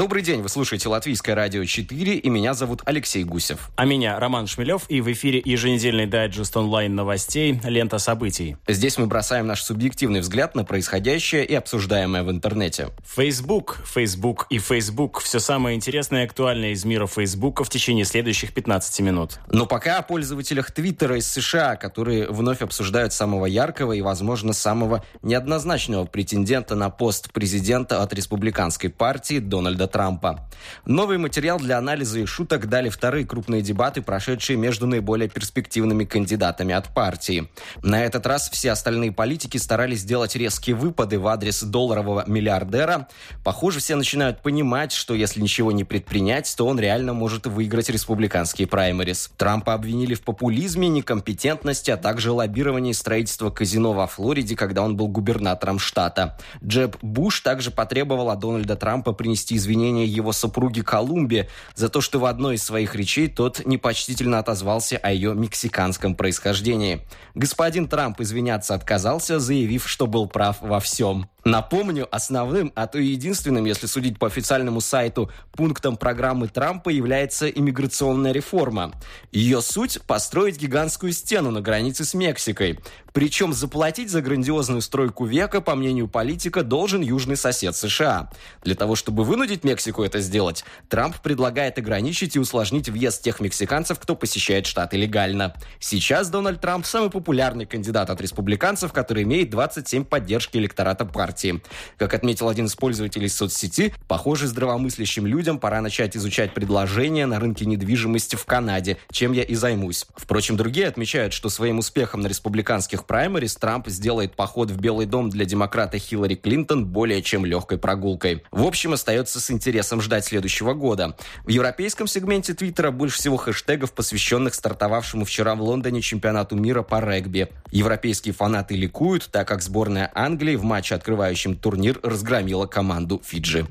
Добрый день, вы слушаете Латвийское радио 4, и меня зовут Алексей Гусев. А меня Роман Шмелев, и в эфире еженедельный дайджест онлайн новостей «Лента событий». Здесь мы бросаем наш субъективный взгляд на происходящее и обсуждаемое в интернете. Facebook, Facebook и Facebook – все самое интересное и актуальное из мира Facebook в течение следующих 15 минут. Но пока о пользователях Твиттера из США, которые вновь обсуждают самого яркого и, возможно, самого неоднозначного претендента на пост президента от республиканской партии Дональда Трампа. Новый материал для анализа и шуток дали вторые крупные дебаты, прошедшие между наиболее перспективными кандидатами от партии. На этот раз все остальные политики старались сделать резкие выпады в адрес долларового миллиардера. Похоже, все начинают понимать, что если ничего не предпринять, то он реально может выиграть республиканские праймерис. Трампа обвинили в популизме, некомпетентности, а также лоббировании строительства казино во Флориде, когда он был губернатором штата. Джеб Буш также потребовал от Дональда Трампа принести извинения извинения его супруги Колумбе за то, что в одной из своих речей тот непочтительно отозвался о ее мексиканском происхождении. Господин Трамп извиняться отказался, заявив, что был прав во всем. Напомню, основным, а то и единственным, если судить по официальному сайту, пунктом программы Трампа является иммиграционная реформа. Ее суть – построить гигантскую стену на границе с Мексикой. Причем заплатить за грандиозную стройку века, по мнению политика, должен южный сосед США. Для того, чтобы вынудить Мексику это сделать, Трамп предлагает ограничить и усложнить въезд тех мексиканцев, кто посещает штаты легально. Сейчас Дональд Трамп самый популярный кандидат от республиканцев, который имеет 27 поддержки электората партии партии. Как отметил один из пользователей соцсети, похоже, здравомыслящим людям пора начать изучать предложения на рынке недвижимости в Канаде, чем я и займусь. Впрочем, другие отмечают, что своим успехом на республиканских праймерис Трамп сделает поход в Белый дом для демократа Хиллари Клинтон более чем легкой прогулкой. В общем, остается с интересом ждать следующего года. В европейском сегменте Твиттера больше всего хэштегов, посвященных стартовавшему вчера в Лондоне чемпионату мира по регби. Европейские фанаты ликуют, так как сборная Англии в матче открывает открывающим турнир разгромила команду Фиджи.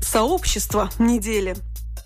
Сообщество недели.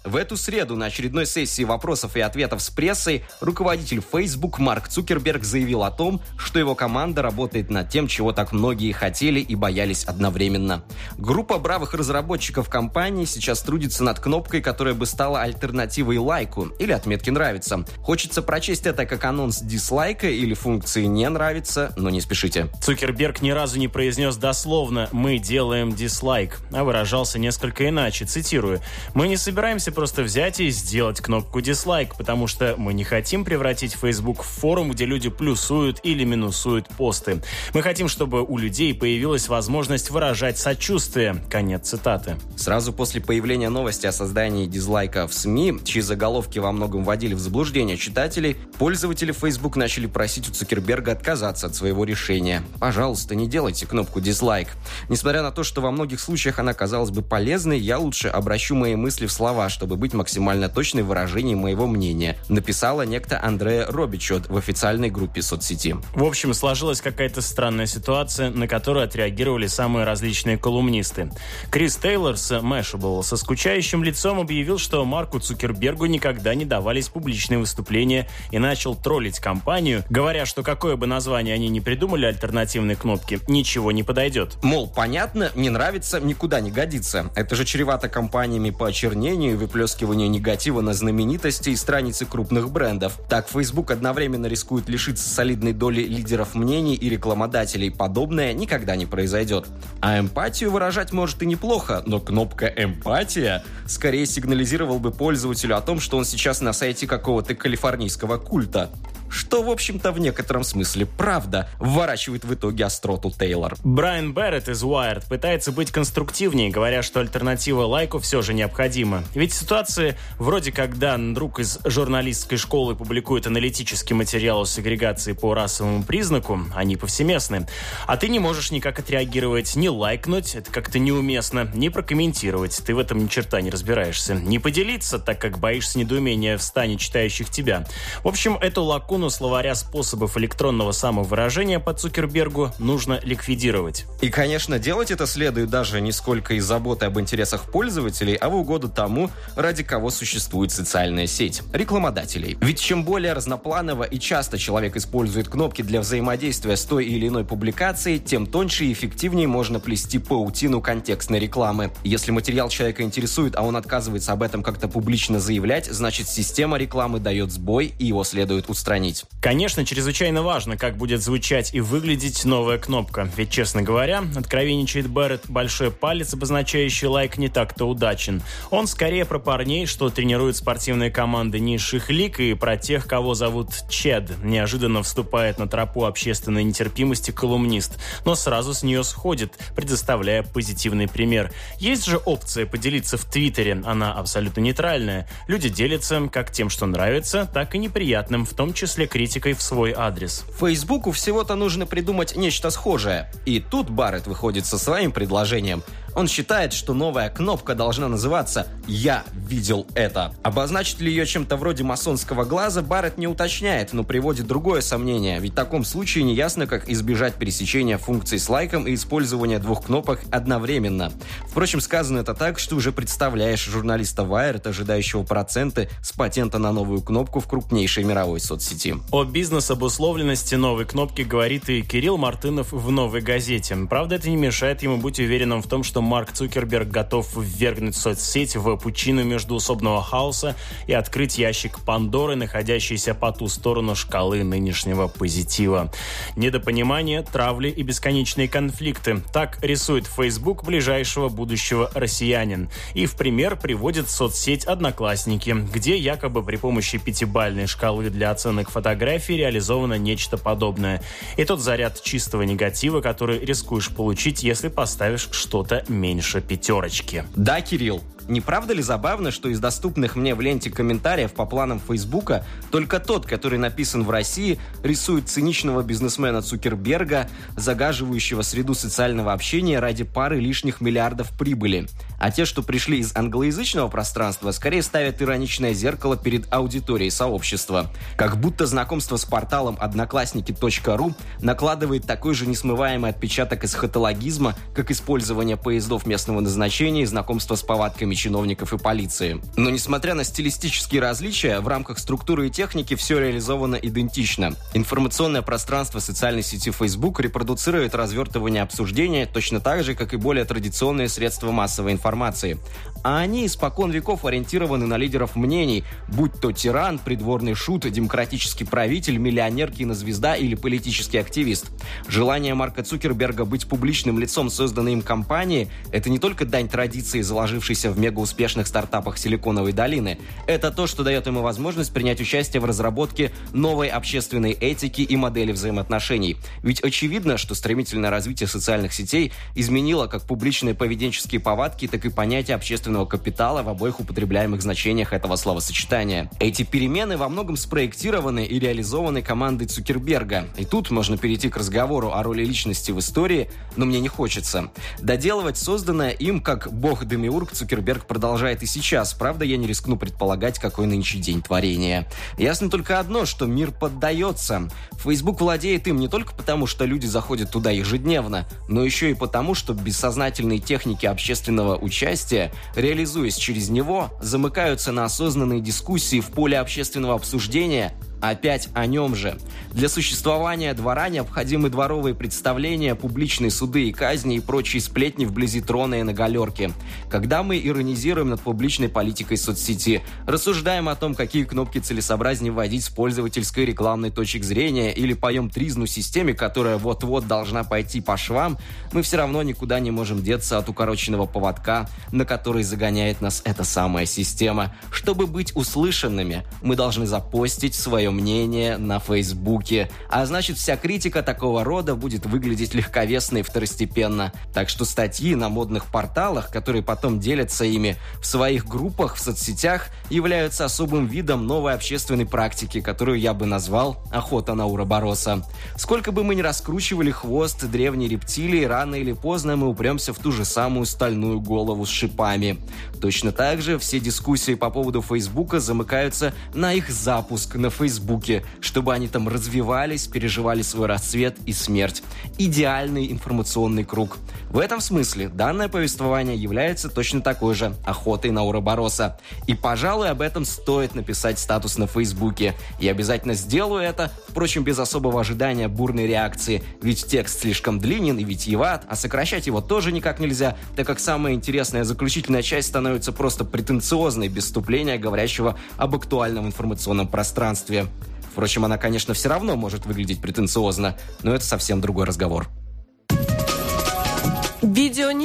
В эту среду на очередной сессии вопросов и ответов с прессой руководитель Facebook Марк Цукерберг заявил о том, что его команда работает над тем, чего так многие хотели и боялись одновременно. Группа бравых разработчиков компании сейчас трудится над кнопкой, которая бы стала альтернативой лайку или отметке «нравится». Хочется прочесть это как анонс дизлайка или функции «не нравится», но не спешите. Цукерберг ни разу не произнес дословно «мы делаем дизлайк», а выражался несколько иначе, цитирую «Мы не собираемся просто взять и сделать кнопку дизлайк, потому что мы не хотим превратить Facebook в форум, где люди плюсуют или минусуют посты. Мы хотим, чтобы у людей появилась возможность выражать сочувствие. Конец цитаты. Сразу после появления новости о создании дизлайка в СМИ, чьи заголовки во многом вводили в заблуждение читателей, пользователи Facebook начали просить у Цукерберга отказаться от своего решения. Пожалуйста, не делайте кнопку дизлайк. Несмотря на то, что во многих случаях она казалась бы полезной, я лучше обращу мои мысли в слова, что чтобы быть максимально точной в выражении моего мнения, написала некто Андрея Робичот в официальной группе соцсети. В общем, сложилась какая-то странная ситуация, на которую отреагировали самые различные колумнисты. Крис Тейлор с Mashable со скучающим лицом объявил, что Марку Цукербергу никогда не давались публичные выступления и начал троллить компанию, говоря, что какое бы название они ни придумали альтернативной кнопки, ничего не подойдет. Мол, понятно, не нравится, никуда не годится. Это же чревато компаниями по очернению и выплескиванию негатива на знаменитости и страницы крупных брендов. Так, Facebook одновременно рискует лишиться солидной доли лидеров мнений и рекламодателей. Подобное никогда не произойдет. А эмпатию выражать может и неплохо, но кнопка «эмпатия» скорее сигнализировал бы пользователю о том, что он сейчас на сайте какого-то калифорнийского культа что, в общем-то, в некотором смысле правда, вворачивает в итоге остроту Тейлор. Брайан Берретт из Wired пытается быть конструктивнее, говоря, что альтернатива лайку все же необходима. Ведь ситуации вроде когда друг из журналистской школы публикует аналитический материал о сегрегации по расовому признаку, они повсеместны. А ты не можешь никак отреагировать, не лайкнуть, это как-то неуместно, не прокомментировать, ты в этом ни черта не разбираешься, не поделиться, так как боишься недоумения в стане читающих тебя. В общем, эту лакуну словаря способов электронного самовыражения по Цукербергу нужно ликвидировать. И, конечно, делать это следует даже не сколько из заботы об интересах пользователей, а в угоду тому, ради кого существует социальная сеть – рекламодателей. Ведь чем более разнопланово и часто человек использует кнопки для взаимодействия с той или иной публикацией, тем тоньше и эффективнее можно плести паутину контекстной рекламы. Если материал человека интересует, а он отказывается об этом как-то публично заявлять, значит система рекламы дает сбой и его следует устранить. Конечно, чрезвычайно важно, как будет звучать и выглядеть новая кнопка. Ведь, честно говоря, откровенничает Барретт, большой палец, обозначающий лайк, не так-то удачен. Он скорее про парней, что тренируют спортивные команды низших лиг, и про тех, кого зовут Чед. Неожиданно вступает на тропу общественной нетерпимости колумнист, но сразу с нее сходит, предоставляя позитивный пример. Есть же опция поделиться в Твиттере, она абсолютно нейтральная. Люди делятся как тем, что нравится, так и неприятным, в том числе критикой в свой адрес. Фейсбуку всего-то нужно придумать нечто схожее. И тут Барретт выходит со своим предложением – он считает, что новая кнопка должна называться «Я видел это». Обозначить ли ее чем-то вроде масонского глаза, Барретт не уточняет, но приводит другое сомнение, ведь в таком случае неясно, как избежать пересечения функций с лайком и использования двух кнопок одновременно. Впрочем, сказано это так, что уже представляешь журналиста Wired, ожидающего проценты с патента на новую кнопку в крупнейшей мировой соцсети. О бизнес-обусловленности новой кнопки говорит и Кирилл Мартынов в «Новой газете». Правда, это не мешает ему быть уверенным в том, что Марк Цукерберг готов ввергнуть соцсеть в пучину междуусобного хаоса и открыть ящик Пандоры, находящийся по ту сторону шкалы нынешнего позитива. Недопонимание, травли и бесконечные конфликты. Так рисует Facebook ближайшего будущего россиянин. И в пример приводит соцсеть «Одноклассники», где якобы при помощи пятибальной шкалы для оценок фотографий реализовано нечто подобное. И тот заряд чистого негатива, который рискуешь получить, если поставишь что-то меньше пятерочки. Да, Кирилл, не правда ли забавно, что из доступных мне в ленте комментариев по планам Фейсбука только тот, который написан в России, рисует циничного бизнесмена Цукерберга, загаживающего среду социального общения ради пары лишних миллиардов прибыли. А те, что пришли из англоязычного пространства, скорее ставят ироничное зеркало перед аудиторией сообщества. Как будто знакомство с порталом одноклассники.ру накладывает такой же несмываемый отпечаток эсхатологизма, как использование поездов местного назначения и знакомство с повадками действиями чиновников и полиции. Но несмотря на стилистические различия, в рамках структуры и техники все реализовано идентично. Информационное пространство социальной сети Facebook репродуцирует развертывание обсуждения точно так же, как и более традиционные средства массовой информации. А они испокон веков ориентированы на лидеров мнений, будь то тиран, придворный шут, демократический правитель, миллионер, кинозвезда или политический активист. Желание Марка Цукерберга быть публичным лицом созданной им компании – это не только дань традиции, заложившейся в мегауспешных стартапах Силиконовой долины. Это то, что дает ему возможность принять участие в разработке новой общественной этики и модели взаимоотношений. Ведь очевидно, что стремительное развитие социальных сетей изменило как публичные поведенческие повадки, так и понятие общественного капитала в обоих употребляемых значениях этого словосочетания. Эти перемены во многом спроектированы и реализованы командой Цукерберга. И тут можно перейти к разговору о роли личности в истории, но мне не хочется. Доделывать созданное им как бог Демиург Цукерберг Цукерберг продолжает и сейчас. Правда, я не рискну предполагать, какой нынче день творения. Ясно только одно, что мир поддается. Facebook владеет им не только потому, что люди заходят туда ежедневно, но еще и потому, что бессознательные техники общественного участия, реализуясь через него, замыкаются на осознанные дискуссии в поле общественного обсуждения Опять о нем же. Для существования двора необходимы дворовые представления, публичные суды и казни и прочие сплетни вблизи трона и на галерке. Когда мы иронизируем над публичной политикой соцсети, рассуждаем о том, какие кнопки целесообразнее вводить с пользовательской рекламной точек зрения или поем тризну системе, которая вот-вот должна пойти по швам, мы все равно никуда не можем деться от укороченного поводка, на который загоняет нас эта самая система. Чтобы быть услышанными, мы должны запостить свое мнение на Фейсбуке. А значит, вся критика такого рода будет выглядеть легковесно и второстепенно. Так что статьи на модных порталах, которые потом делятся ими в своих группах в соцсетях, являются особым видом новой общественной практики, которую я бы назвал «охота на уробороса». Сколько бы мы ни раскручивали хвост древней рептилии, рано или поздно мы упремся в ту же самую стальную голову с шипами. Точно так же все дискуссии по поводу Фейсбука замыкаются на их запуск на Фейсбуке Фейсбуке, чтобы они там развивались, переживали свой расцвет и смерть. Идеальный информационный круг. В этом смысле данное повествование является точно такой же охотой на Уробороса. И, пожалуй, об этом стоит написать статус на Фейсбуке. И обязательно сделаю это, впрочем, без особого ожидания бурной реакции, ведь текст слишком длинен и витиеват, а сокращать его тоже никак нельзя, так как самая интересная заключительная часть становится просто претенциозной без вступления, говорящего об актуальном информационном пространстве. Впрочем, она, конечно, все равно может выглядеть претенциозно, но это совсем другой разговор.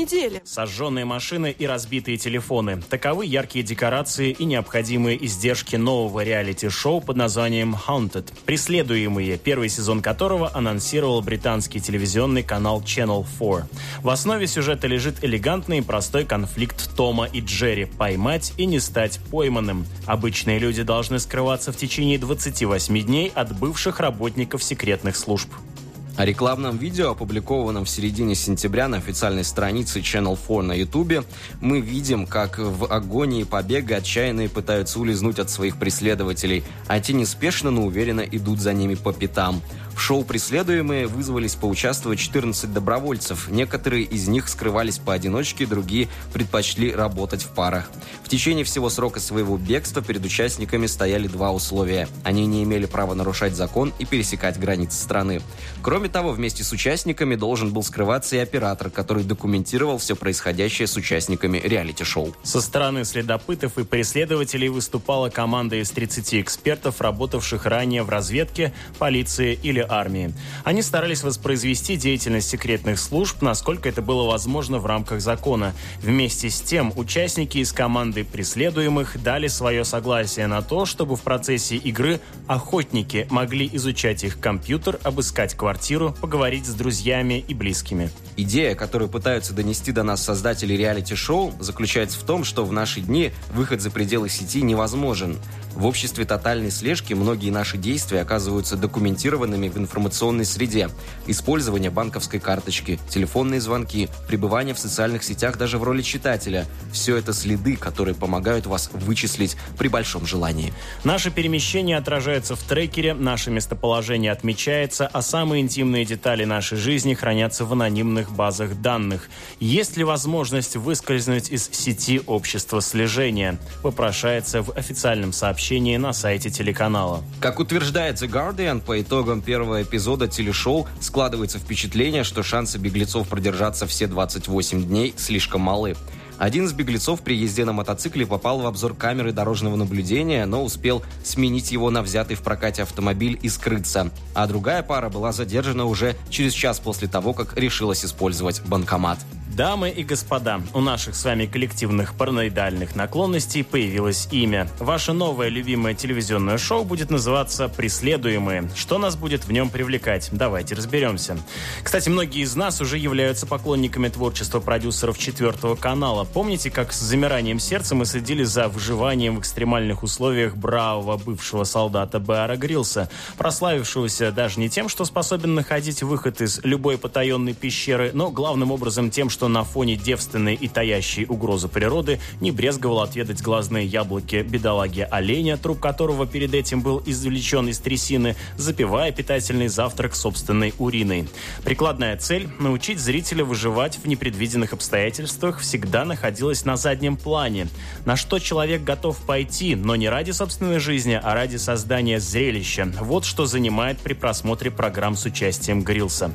Недели. Сожженные машины и разбитые телефоны. Таковы яркие декорации и необходимые издержки нового реалити-шоу под названием Haunted. Преследуемые, первый сезон которого анонсировал британский телевизионный канал Channel 4. В основе сюжета лежит элегантный и простой конфликт Тома и Джерри «поймать и не стать пойманным». Обычные люди должны скрываться в течение 28 дней от бывших работников секретных служб. О рекламном видео, опубликованном в середине сентября на официальной странице Channel 4 на YouTube, мы видим, как в агонии побега отчаянные пытаются улизнуть от своих преследователей, а те неспешно, но уверенно идут за ними по пятам. В шоу «Преследуемые» вызвались поучаствовать 14 добровольцев. Некоторые из них скрывались поодиночке, другие предпочли работать в парах. В течение всего срока своего бегства перед участниками стояли два условия. Они не имели права нарушать закон и пересекать границы страны. Кроме того, вместе с участниками должен был скрываться и оператор, который документировал все происходящее с участниками реалити-шоу. Со стороны следопытов и преследователей выступала команда из 30 экспертов, работавших ранее в разведке, полиции или армии. Они старались воспроизвести деятельность секретных служб, насколько это было возможно в рамках закона. Вместе с тем, участники из команды преследуемых дали свое согласие на то, чтобы в процессе игры охотники могли изучать их компьютер, обыскать квартиру, поговорить с друзьями и близкими. Идея, которую пытаются донести до нас создатели реалити-шоу, заключается в том, что в наши дни выход за пределы сети невозможен. В обществе тотальной слежки многие наши действия оказываются документированными в информационной среде. Использование банковской карточки, телефонные звонки, пребывание в социальных сетях даже в роли читателя – все это следы, которые помогают вас вычислить при большом желании. Наше перемещение отражается в трекере, наше местоположение отмечается, а самые интимные детали нашей жизни хранятся в анонимных базах данных. Есть ли возможность выскользнуть из сети общества слежения? Вопрошается в официальном сообщении на сайте телеканала. Как утверждает The Guardian, по итогам первого эпизода телешоу складывается впечатление, что шансы беглецов продержаться все 28 дней слишком малы. Один из беглецов при езде на мотоцикле попал в обзор камеры дорожного наблюдения, но успел сменить его на взятый в прокате автомобиль и скрыться. А другая пара была задержана уже через час после того, как решилась использовать банкомат. Дамы и господа, у наших с вами коллективных параноидальных наклонностей появилось имя. Ваше новое любимое телевизионное шоу будет называться «Преследуемые». Что нас будет в нем привлекать? Давайте разберемся. Кстати, многие из нас уже являются поклонниками творчества продюсеров четвертого канала. Помните, как с замиранием сердца мы следили за выживанием в экстремальных условиях бравого бывшего солдата Беара Грилса, прославившегося даже не тем, что способен находить выход из любой потаенной пещеры, но главным образом тем, что на фоне девственной и таящей угрозы природы не брезговал отведать глазные яблоки бедолаги оленя, труп которого перед этим был извлечен из трясины, запивая питательный завтрак собственной уриной. Прикладная цель – научить зрителя выживать в непредвиденных обстоятельствах всегда находилась на заднем плане. На что человек готов пойти, но не ради собственной жизни, а ради создания зрелища. Вот что занимает при просмотре программ с участием Грилса.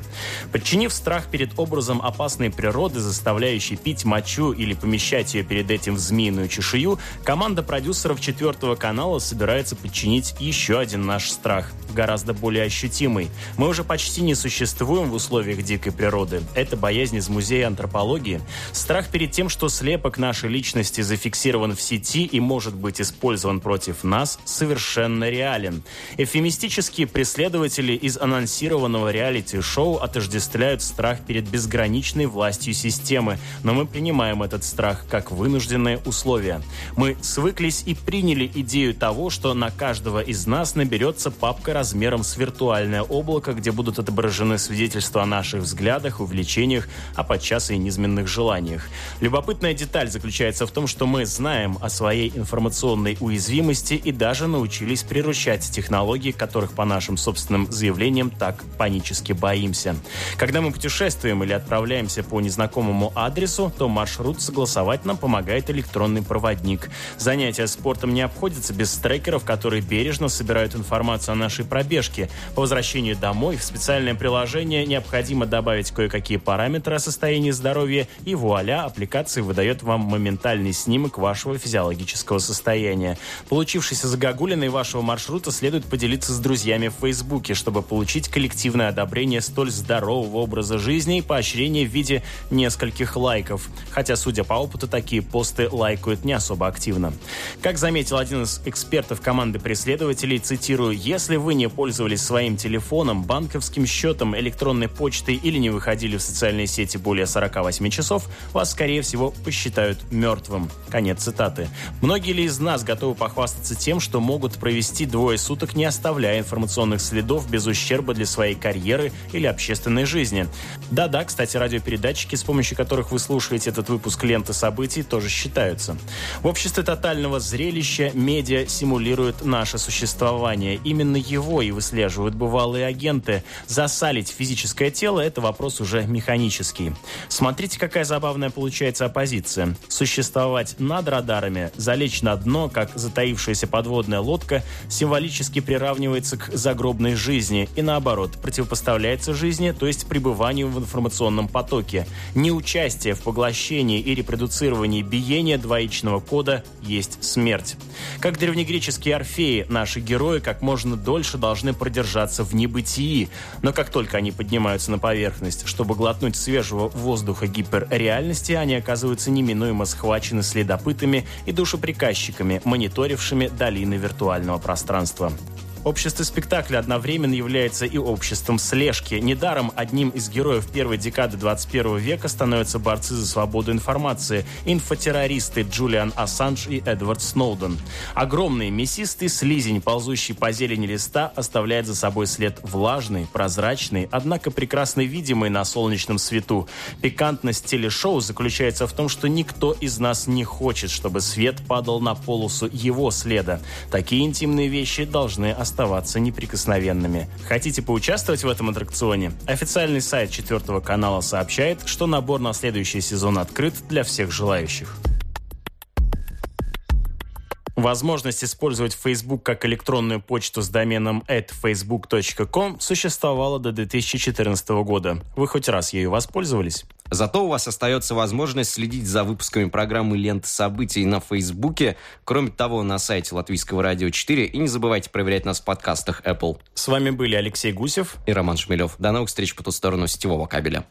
Подчинив страх перед образом опасной природы, заставляющей пить мочу или помещать ее перед этим в змеиную чешую, команда продюсеров четвертого канала собирается подчинить еще один наш страх, гораздо более ощутимый. Мы уже почти не существуем в условиях дикой природы. Это боязнь из музея антропологии. Страх перед тем, что слепок нашей личности зафиксирован в сети и может быть использован против нас, совершенно реален. Эфемистические преследователи из анонсированного реалити-шоу отождествляют страх перед безграничной властью системы системы, но мы принимаем этот страх как вынужденное условие. Мы свыклись и приняли идею того, что на каждого из нас наберется папка размером с виртуальное облако, где будут отображены свидетельства о наших взглядах, увлечениях, а подчас и низменных желаниях. Любопытная деталь заключается в том, что мы знаем о своей информационной уязвимости и даже научились приручать технологии, которых, по нашим собственным заявлениям, так панически боимся. Когда мы путешествуем или отправляемся по незнакомому адресу, то маршрут согласовать нам помогает электронный проводник. Занятия спортом не обходятся без трекеров, которые бережно собирают информацию о нашей пробежке. По возвращению домой в специальное приложение необходимо добавить кое-какие параметры о состоянии здоровья, и вуаля, аппликация выдает вам моментальный снимок вашего физиологического состояния. Получившийся загогулиной вашего маршрута следует поделиться с друзьями в Фейсбуке, чтобы получить коллективное одобрение столь здорового образа жизни и поощрение в виде нескольких лайков. Хотя, судя по опыту, такие посты лайкают не особо активно. Как заметил один из экспертов команды преследователей, цитирую, «Если вы не пользовались своим телефоном, банковским счетом, электронной почтой или не выходили в социальные сети более 48 часов, вас, скорее всего, посчитают мертвым». Конец цитаты. Многие ли из нас готовы похвастаться тем, что могут провести двое суток, не оставляя информационных следов без ущерба для своей карьеры или общественной жизни? Да-да, кстати, радиопередатчики, с помощью которых вы слушаете этот выпуск ленты событий, тоже считаются. В обществе тотального зрелища медиа симулируют наше существование. Именно его и выслеживают бывалые агенты. Засалить физическое тело – это вопрос уже механический. Смотрите, какая забавная получается оппозиция. Существовать над радарами, залечь на дно, как затаившаяся подводная лодка, символически приравнивается к загробной жизни и наоборот, противопоставляется жизни, то есть пребыванию в информационном потоке. Неучастие в поглощении и репродуцировании биения двоичного кода есть смерть. Как древнегреческие орфеи, наши герои как можно дольше должны продержаться в небытии, но как только они поднимаются на поверхность, чтобы глотнуть свежего воздуха гиперреальности, они оказываются неминуемо схвачены следопытами и душеприказчиками, мониторившими долины виртуального пространства. Общество спектакля одновременно является и обществом слежки. Недаром одним из героев первой декады 21 века становятся борцы за свободу информации, инфотеррористы Джулиан Ассанж и Эдвард Сноуден. Огромный мясистый слизень, ползущий по зелени листа, оставляет за собой след влажный, прозрачный, однако прекрасно видимый на солнечном свету. Пикантность телешоу заключается в том, что никто из нас не хочет, чтобы свет падал на полосу его следа. Такие интимные вещи должны оставаться оставаться неприкосновенными. Хотите поучаствовать в этом аттракционе? Официальный сайт четвертого канала сообщает, что набор на следующий сезон открыт для всех желающих. Возможность использовать Facebook как электронную почту с доменом facebook.com существовала до 2014 года. Вы хоть раз ею воспользовались? Зато у вас остается возможность следить за выпусками программы «Лента событий» на Фейсбуке. Кроме того, на сайте Латвийского радио 4. И не забывайте проверять нас в подкастах Apple. С вами были Алексей Гусев и Роман Шмелев. До новых встреч по ту сторону сетевого кабеля.